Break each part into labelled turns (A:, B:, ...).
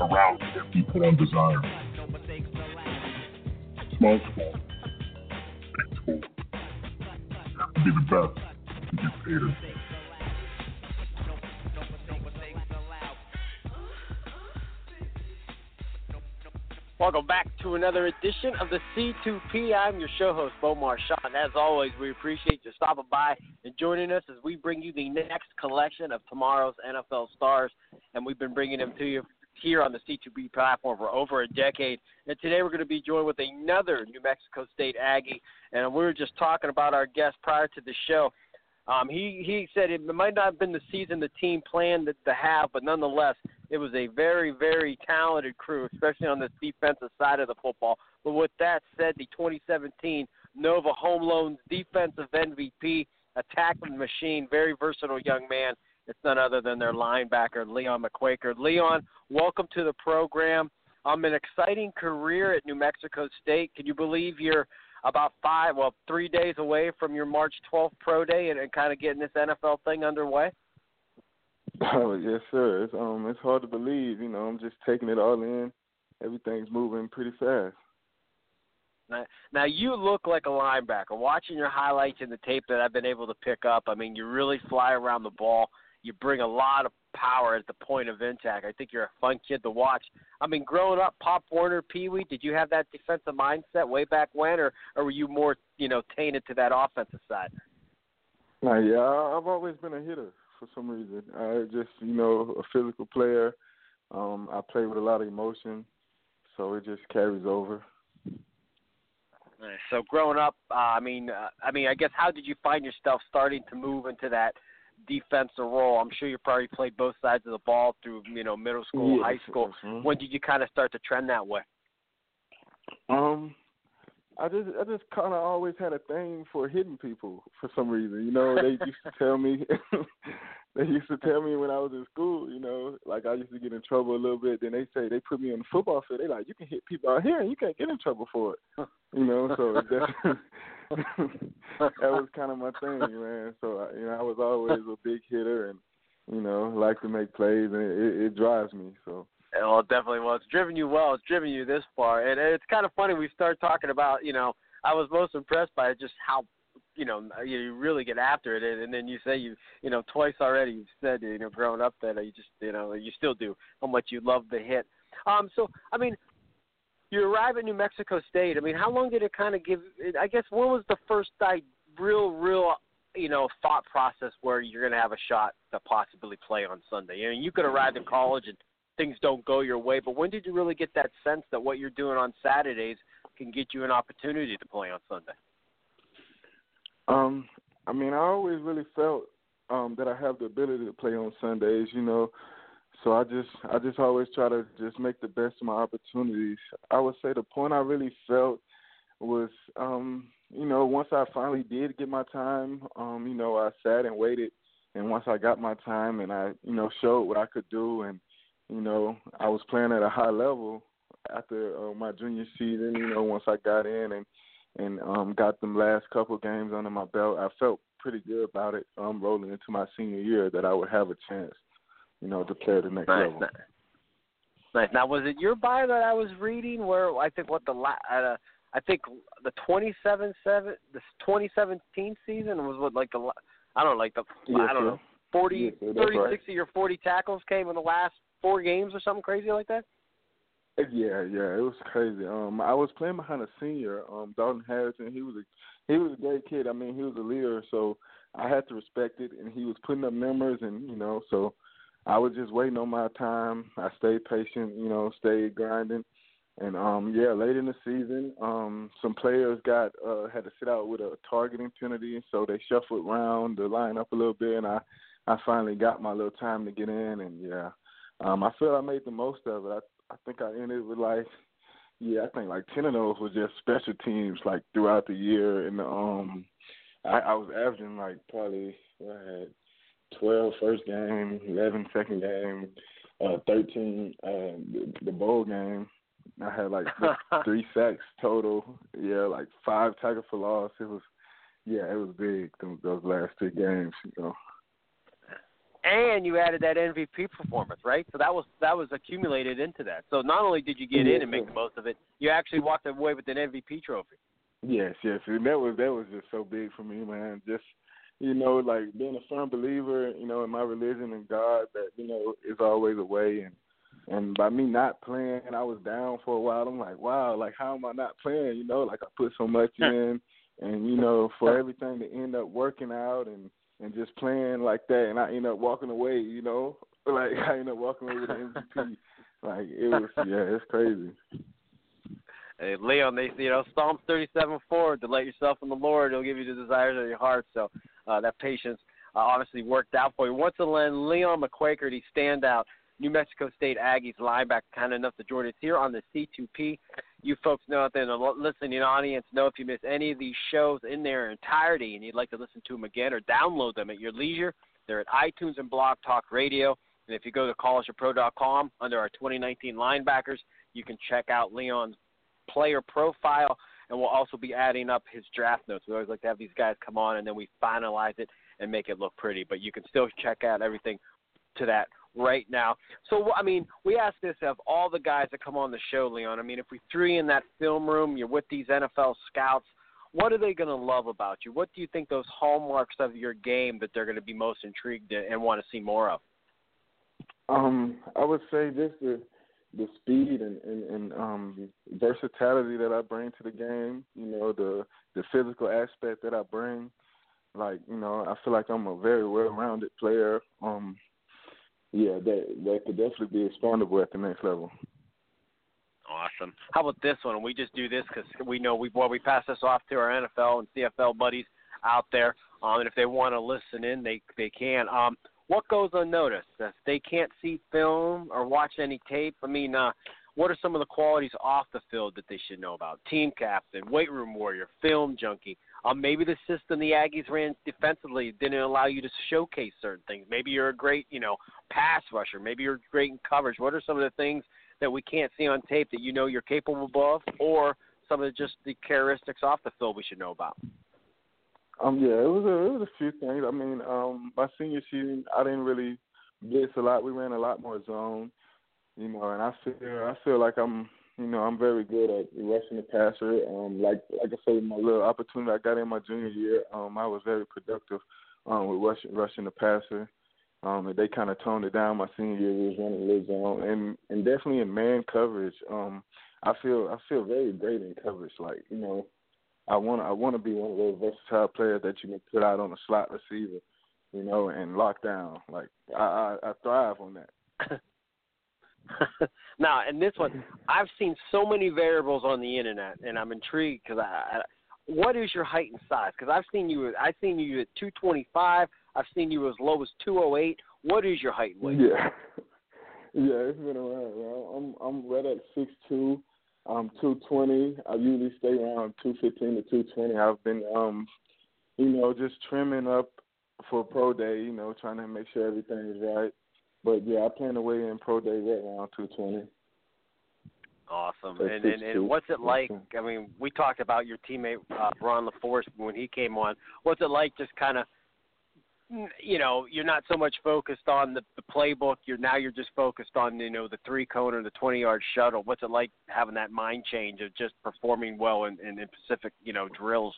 A: Around can't be put on desire. Small big have to be the best to get.
B: Welcome back to another edition of the C2P. I'm your show host, Bo Marchionte. As always, we appreciate you stopping by and joining us as we bring you the next collection of tomorrow's NFL stars. And we've been bringing them to you here on the C2P platform for over a decade. And today we're going to be joined with another New Mexico State Aggie. And we were just talking about our guest prior to the show. Um, he he said it might not have been the season the team planned to have, but nonetheless, it was a very very talented crew, especially on the defensive side of the football. But with that said, the 2017 Nova Home Loans defensive MVP, a tackling machine, very versatile young man. It's none other than their linebacker Leon McQuaker. Leon, welcome to the program. Um, an exciting career at New Mexico State. Can you believe you're about five, well, three days away from your March 12th pro day and, and kind of getting this NFL thing underway?
C: Oh yes, sir. It's um, it's hard to believe. You know, I'm just taking it all in. Everything's moving pretty fast.
B: Now, now you look like a linebacker. Watching your highlights in the tape that I've been able to pick up, I mean, you really fly around the ball. You bring a lot of power at the point of impact. I think you're a fun kid to watch. I mean, growing up, Pop Warner, Pee Wee, did you have that defensive mindset way back when, or, or were you more, you know, tainted to that offensive side?
C: Uh, yeah, I've always been a hitter for some reason. I just, you know, a physical player. Um, I play with a lot of emotion, so it just carries over.
B: So growing up, uh, I mean, uh, I mean, I guess how did you find yourself starting to move into that defensive role? I'm sure you probably played both sides of the ball through, you know, middle school,
C: yes,
B: high school.
C: mhm.
B: When did you kind of start to trend that way?
C: Um, I just I just kind of always had a thing for hitting people for some reason. You know, they used to tell me they used to tell me when I was in school. You know, like I used to get in trouble a little bit. Then they say they put me on the football field. They like you can hit people out here and you can't get in trouble for it. You know, so that's, that was kind of my thing, man. So you know, I was always a big hitter and you know like to make plays, and it, it drives me. So.
B: Well, definitely well. It's driven you well. It's driven you this far, and it's kind of funny. We start talking about, you know, I was most impressed by just how, you know, you really get after it, and, and then you say you, you know, twice already you've said, you know, growing up that you just, you know, you still do how much you love the hit. Um, so I mean, you arrive at New Mexico State. I mean, how long did it kind of give? I guess when was the first like real, real, you know, thought process where you're going to have a shot to possibly play on Sunday? I mean, you could arrive in college and things don't go your way, but when did you really get that sense that what you're doing on Saturdays can get you an opportunity to play on Sunday?
C: Um, I mean, I always really felt um that I have the ability to play on Sundays, you know. So I just I just always try to just make the best of my opportunities. I would say the point I really felt was um, you know, once I finally did get my time, um, you know, I sat and waited and once I got my time and I, you know, showed what I could do and you know, I was playing at a high level after uh, my junior season, you know, once I got in and and um got them last couple games under my belt, I felt pretty good about it. Um, rolling into my senior year, that I would have a chance, you know, to play at the next
B: Nice,
C: level.
B: nice. Nice. Now, was it your bio that I was reading where I think what the la- uh, I think the 27 seven the 2017 season was what like the I don't know like the
C: Yes,
B: I don't know 40
C: Yes, sir,
B: 30
C: right.
B: 60 or 40 tackles came in the last four games or something crazy like that.
C: Yeah, yeah, it was crazy. Um, I was playing behind a senior, um, Dalton Harrison. He was a he was a great kid. I mean, he was a leader, so I had to respect it. And he was putting up numbers, and you know, so I was just waiting on my time. I stayed patient, you know, stayed grinding, And um, yeah, late in the season, um, some players got uh, had to sit out with a targeting penalty, so they shuffled around the lineup a little bit, and I I finally got my little time to get in, and yeah, um, I feel I made the most of it. I I think I ended with like yeah, I think like ten of those were just special teams like throughout the year, and um, I, I was averaging like probably what I had 12 first game, 11 second game, uh, 13 uh, the, the bowl game. I had like three sacks total. Yeah, like five tackles for loss. It was, yeah, it was big those, those last three games. You know.
B: And you added that MVP performance, right? So that was that was accumulated into that. So not only did you get in and make the most of it, you actually walked away with an MVP trophy.
C: Yes, yes, and that was that was just so big for me, man. Just you know, like being a firm believer, you know, in my religion and God, that you know is always a way, and and by me not playing, I was down for a while. I'm like, wow, like how am I not playing? You know, like I put so much in, and you know, for everything to end up working out and and just playing like that, and I end up walking away. You know, like I end up walking away with an MVP. like it was, yeah, it's crazy.
B: Hey, Leon, they you know Psalms thirty-seven four. Delight yourself in the Lord; He'll give you the desires of your heart. So uh, that patience uh, obviously worked out for you. Once again, Leon McQuaker, standout New Mexico State Aggies linebacker, kind enough to join us here on the C2P. You folks know out there in the listening audience know if you miss any of these shows in their entirety and you'd like to listen to them again or download them at your leisure, they're at iTunes and Blog Talk Radio. And if you go to College2Pro.com under our 2019 linebackers, you can check out Leon's player profile, and we'll also be adding up his draft notes. We always like to have these guys come on, and then we finalize it and make it look pretty. But you can still check out everything to that right now. So, I mean, we ask this of all the guys that come on the show, Leon. I mean, if we threw you in that film room, you're with these NFL scouts, what are they going to love about you? What do you think those hallmarks of your game that they're going to be most intrigued and want to see more of?
C: Um, I would say just the the speed and, and, and um versatility that I bring to the game, you know, the the physical aspect that I bring. Like, you know, I feel like I'm a very well rounded player. Um yeah, that that could definitely be expandable at the next level.
B: Awesome. How about this one? We just do this because we know we well we pass this off to our NFL and CFL buddies out there, um, and if they want to listen in, they they can. Um, what goes unnoticed? If they can't see film or watch any tape, I mean, uh, what are some of the qualities off the field that they should know about? Team captain, weight room warrior, film junkie. Um, maybe the system the Aggies ran defensively didn't allow you to showcase certain things. Maybe you're a great, you know, pass rusher. Maybe you're great in coverage. What are some of the things that we can't see on tape that you know you're capable of, or some of the, just the characteristics off the field we should know about?
C: Um, yeah, it was a it was a few things. I mean, um, my senior season, I didn't really blitz a lot. We ran a lot more zone, you know, and I feel I feel like I'm you know I'm very good at rushing the passer. Um, like like I said, my little opportunity I got in my junior year, um, I was very productive um, with rushing rushing the passer. Um, and they kind of toned it down my senior year. Was running a little zone, and and definitely in man coverage. Um, I feel I feel very great in coverage. Like you know, I want I want to be one of those versatile players that you can put out on a slot receiver, you know, and lock down. Like I I, I thrive on that.
B: now, and this one, I've seen so many variables on the internet, and I'm intrigued because I, I, what is your height and size? Because I've seen you, I've seen you at 225. I've seen you as low as 208. What is your height and weight?
C: Yeah, yeah, it's been around. I'm I'm right at six two um, 220. I usually stay around 215 to 220. I've been, um, you know, just trimming up for pro day. You know, trying to make sure everything is right. But yeah, I plan to weigh in pro day right around 220.
B: Awesome. and, and and what's it like? I mean, we talked about your teammate uh, Ron LaForce when he came on. What's it like just kind of you know you're not so much focused on the, the playbook you're now you're just focused on you know the three cone or the 20 yard shuttle what's it like having that mind change of just performing well in, in, in pacific you know drills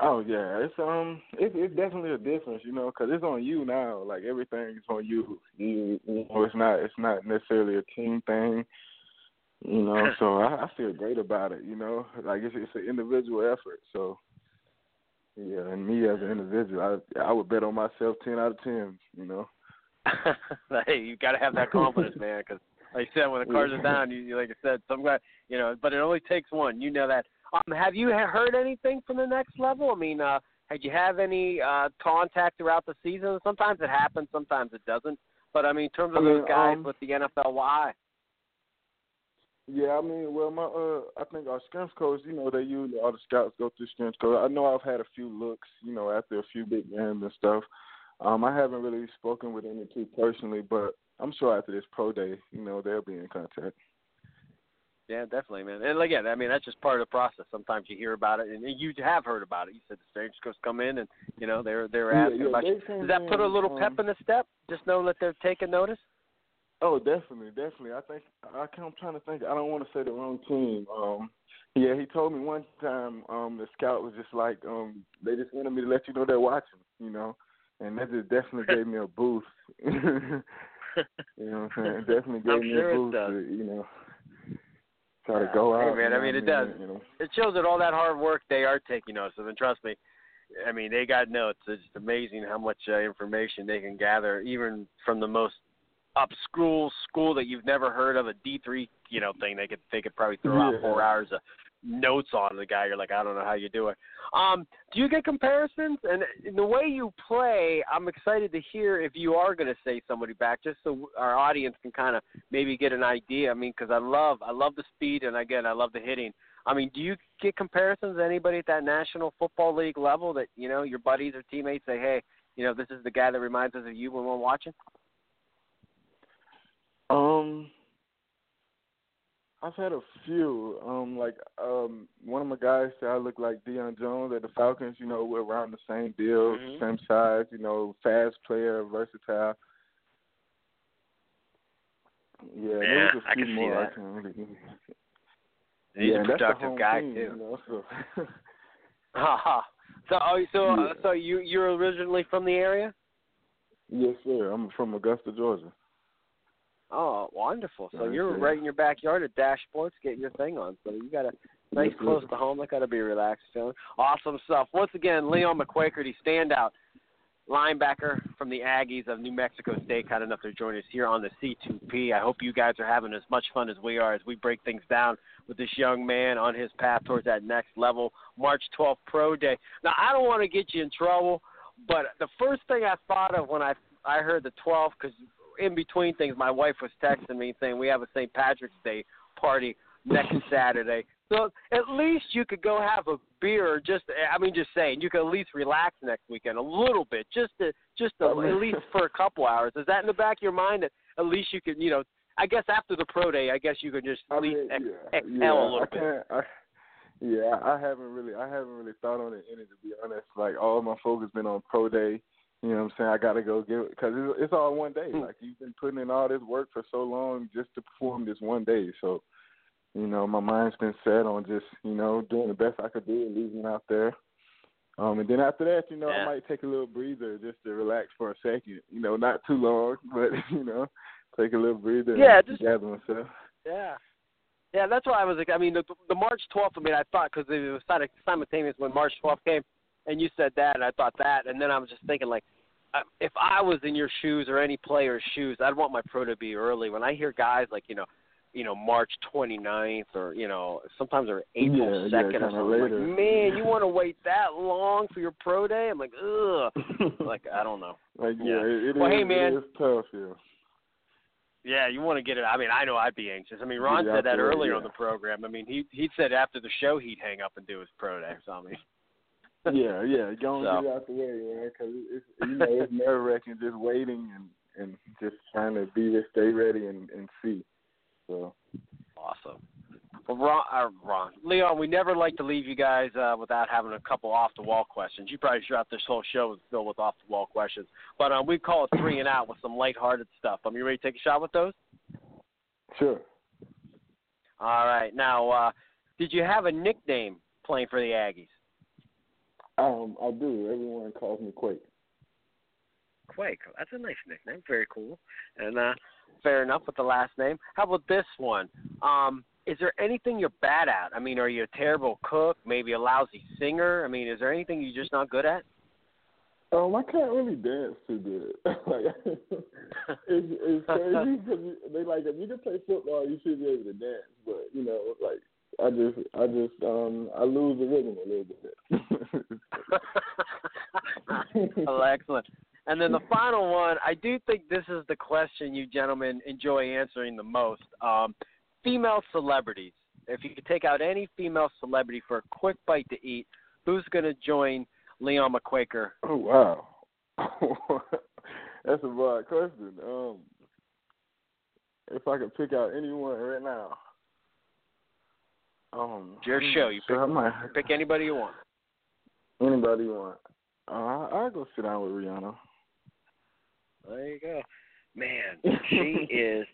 C: oh yeah it's um it's it's definitely a difference you know because it's on you now like everything is on you you, you know it's not it's not necessarily a team thing you know so I, I feel great about it you know like it's it's an individual effort so yeah, and me as an individual, I I would bet on myself ten out of ten. You know.
B: hey, you got to have that confidence, man, because Like I said, when the cards are down, you, you like I said, some guy, you know, but it only takes one. You know that. Um, have you heard anything from the next level? I mean, uh, had you have any uh, contact throughout the season? Sometimes it happens, sometimes it doesn't. But I mean, in terms of
C: I mean,
B: those guys
C: um,
B: with the NFLY.
C: Yeah, I mean, well, my uh, I think our strength coach, you know, they usually all the scouts go through strength coach. I know I've had a few looks, you know, after a few big games and stuff. Um, I haven't really spoken with any two personally, but I'm sure after this pro day, you know, they'll be in contact.
B: Yeah, definitely, man. And again, I mean, that's just part of the process. Sometimes you hear about it, and you have heard about it. You said the strange coach come in, and you know they're they're asking
C: yeah,
B: about
C: they
B: you. Does that put a little
C: um,
B: pep in the step? Just know that they're taking notice.
C: Oh, definitely, definitely. I think I, I'm trying to think. I don't want to say the wrong team. Um, yeah, he told me one time um, the scout was just like, um, they just wanted me to let you know they're watching, you know, and that just definitely gave me a boost. you know what I'm saying? It definitely gave
B: I'm
C: me
B: sure
C: a boost to, you know, try to go
B: Hey, man, I mean, it does.
C: You know.
B: It shows that all that hard work they are taking notice of, and trust me, I mean they got notes. It's just amazing how much uh, information they can gather, even from the most up school school that you've never heard of, a D three you know thing. They could they could probably throw out four hours of notes on the guy. You're like, I don't know how you do it. Um, do you get comparisons? And in the way you play, I'm excited to hear if you are going to say somebody back, just so our audience can kind of maybe get an idea. I mean, because I love I love the speed, and again, I love the hitting. I mean, do you get comparisons to anybody at that National Football League level that you know your buddies or teammates say, hey, you know, this is the guy that reminds us of you when we're watching?
C: Um, I've had a few. Um, like um, one of my guys said I look like Deion Jones at the Falcons. You know, we're around the same deal,
B: Mhm.
C: same size. You know, fast player, versatile. Yeah,
B: Yeah,
C: there was a
B: I can see that.
C: I can't really.
B: He's
C: yeah,
B: a
C: and that's the
B: productive guy
C: team,
B: too.
C: You know, so.
B: Haha. so, oh, so,
C: Yeah.
B: so you you're originally from the area?
C: yes, sir. I'm from Augusta, Georgia.
B: Oh, wonderful! So you're right in your backyard at Dash Sports, getting your thing on. So you got a nice
C: Yes,
B: close to home. That got to be relaxed feeling. Awesome stuff. Once again, Leon McQuakerty, standout linebacker from the Aggies of New Mexico State, kind enough to join us here on the C2P. I hope you guys are having as much fun as we are as we break things down with this young man on his path towards that next level. March 12th Pro Day. Now, I don't want to get you in trouble, but the first thing I thought of when I I heard the 12th, because in between things, my wife was texting me saying we have a St. Patrick's Day party next Saturday. So at least you could go have a beer. Or just I mean, just saying you could at least relax next weekend a little bit, just to just to, at least for a couple hours. Is that in the back of your mind that at least you could, you know? I guess after the pro day, I guess you could just
C: I
B: at least
C: mean,
B: ex-
C: yeah,
B: exhale
C: yeah,
B: a little
C: I
B: bit.
C: I, yeah, I haven't really, I haven't really thought on it any to be honest. Like all my focus been on pro day. You know what I'm saying? I got to go give it because it's, it's all one day.
B: Hmm.
C: Like you've been putting in all this work for so long just to perform this one day. So, you know, my mind's been set on just you know doing the best I could do and leaving out there. Um, and then after that, you know,
B: Yeah.
C: I might take a little breather just to relax for a second. You know, not too long, but you know, take a little breather.
B: Yeah,
C: and
B: just-
C: gather myself.
B: Yeah. Yeah, that's why I was like, I mean, the, the March 12th, I mean, I thought, because it was simultaneous when March 12th came, and you said that, and I thought that, and then I was just thinking, like, if I was in your shoes or any player's shoes, I'd want my pro to be early. When I hear guys like, you know, you know, March 29th or, you know, sometimes or April
C: Yeah, yeah,
B: 2nd or
C: kinda
B: something. Like, man, you want to wait that long for your pro day? I'm like, ugh. like, I don't know.
C: Like
B: Yeah.
C: yeah, it, it
B: Well,
C: is-
B: hey, man.
C: it is tough, yeah.
B: Yeah, you want to get it. I mean, I know I'd be anxious. I mean, Ron
C: Get it
B: said that earlier
C: yeah.
B: on the program. I mean, he he said after the show he'd hang up and do his pro day. So I mean,
C: yeah, yeah, go and
B: So.
C: get out the way, man, because it's you know it's nerve wracking just waiting and and just trying to be there, stay ready and and see. So
B: awesome. Well, Ron, uh, Ron, Leon, we never like to leave you guys uh, without having a couple off the wall questions. You probably throughout this whole show is filled with off the wall questions, but um, we call it three and out with some lighthearted stuff. Um, you ready to take a shot with those?
C: sure.
B: All right. Now, uh, did you have a nickname playing for the Aggies?
C: Um, I do. Everyone calls me Quake.
B: Quake. That's a nice nickname. Very cool. And uh, fair enough with the last name. How about this one? Um, is there anything you're bad at? I mean, are you a terrible cook? Maybe a lousy singer? I mean, is there anything you're just not good at?
C: Um, I can't really dance too good. like, it's it's crazy because they like if you can play football, you should be able to dance. But you know, like I just I just um I lose the rhythm a little
B: bit. well, excellent. And then the final one, I do think this is the question you gentlemen enjoy answering the most. Um, female celebrities. If you could take out any female celebrity for a quick bite to eat, who's going to join Leon McQuaker?
C: Oh wow, that's a broad question. Um, if I could pick out anyone right now, um,
B: it's your show. You pick,
C: might...
B: pick anybody you want.
C: Anybody you want. Uh, I'll go sit down with Rihanna.
B: There you go, man. She is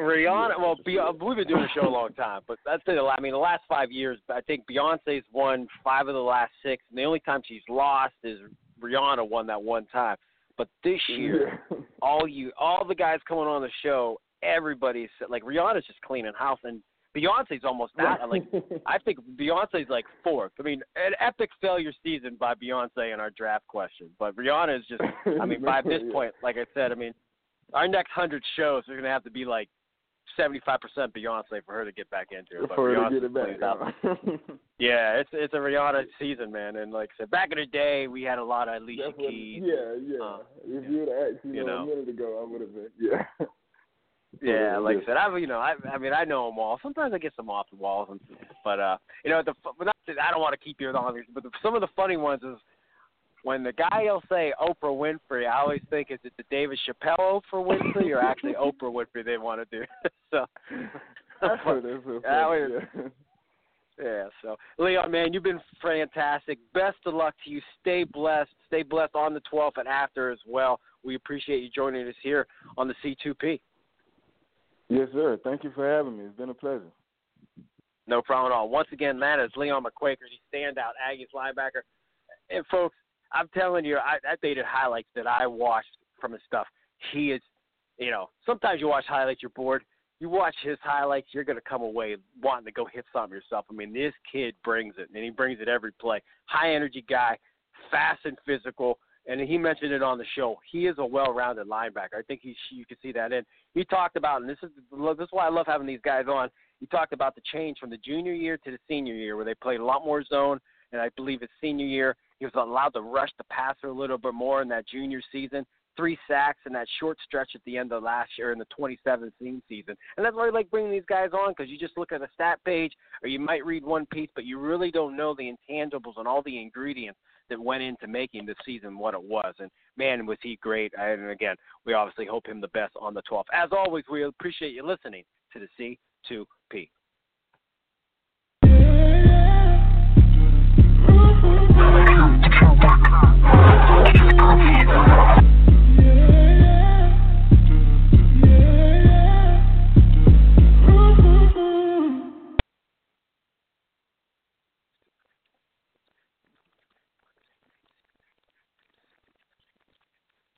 B: Rihanna. Well, Be- we've been doing the show a long time, but that's it. I mean, the last five years, I think Beyonce's won five of the last six, and the only time she's lost is Rihanna won that one time. But this year, all you, all the guys coming on the show, everybody's like Rihanna's just cleaning house, and Beyonce's almost out. Like I think Beyonce's like fourth. I mean, an epic failure season by Beyonce in our draft question, but Rihanna is just. I mean, by this point, like I said, I mean, our next hundred shows are going to have to be like seventy-five percent Beyonce for her to get back into it. But
C: for
B: Beyonce
C: her to get it back.
B: Yeah, it's it's a Rihanna season, man. And like I said, back in the day, we had a lot of Alicia Keys.
C: Yeah, yeah. Uh, if
B: yeah.
C: you would have asked you,
B: you know,
C: a minute ago, I would have been. Yeah.
B: Yeah, like I said, I you know, I I mean, I know them all. Sometimes I get some off the walls, and but uh, you know, the but not, I don't want to keep you long, but the, some of the funny ones is when the guy will say Oprah Winfrey, I always think is it the David Chappelle Oprah Winfrey or actually Oprah Winfrey they want to do. so
C: that's what it is. Yeah.
B: yeah. So Leon, man, you've been fantastic. Best of luck to you. Stay blessed. Stay blessed on the 12th and after as well. We appreciate you joining us here on the C2P.
C: Yes, sir. Thank you for having me. It's been a pleasure.
B: No problem at all. Once again, that is Leon McQuaker, the standout Aggies linebacker. And folks, I'm telling you, I, I dated highlights that I watched from his stuff. He is, you know, sometimes you watch highlights, you're bored. You watch his highlights, you're going to come away wanting to go hit something yourself. I mean, this kid brings it, and he brings it every play. High energy guy, fast and physical and he mentioned it on the show. He is a well-rounded linebacker. I think he you can see that in. He talked about, and this is this is why I love having these guys on. He talked about the change from the junior year to the senior year, where they played a lot more zone, and I believe his senior year he was allowed to rush the passer a little bit more in that junior season. Three sacks in that short stretch at the end of last year in the 2017 season, and that's why I like bringing these guys on because you just look at a stat page or you might read one piece, but you really don't know the intangibles and all the ingredients that went into making this season what it was. And man, was he great! And again, we obviously hope him the best on the 12th. As always, we appreciate you listening to the C2P.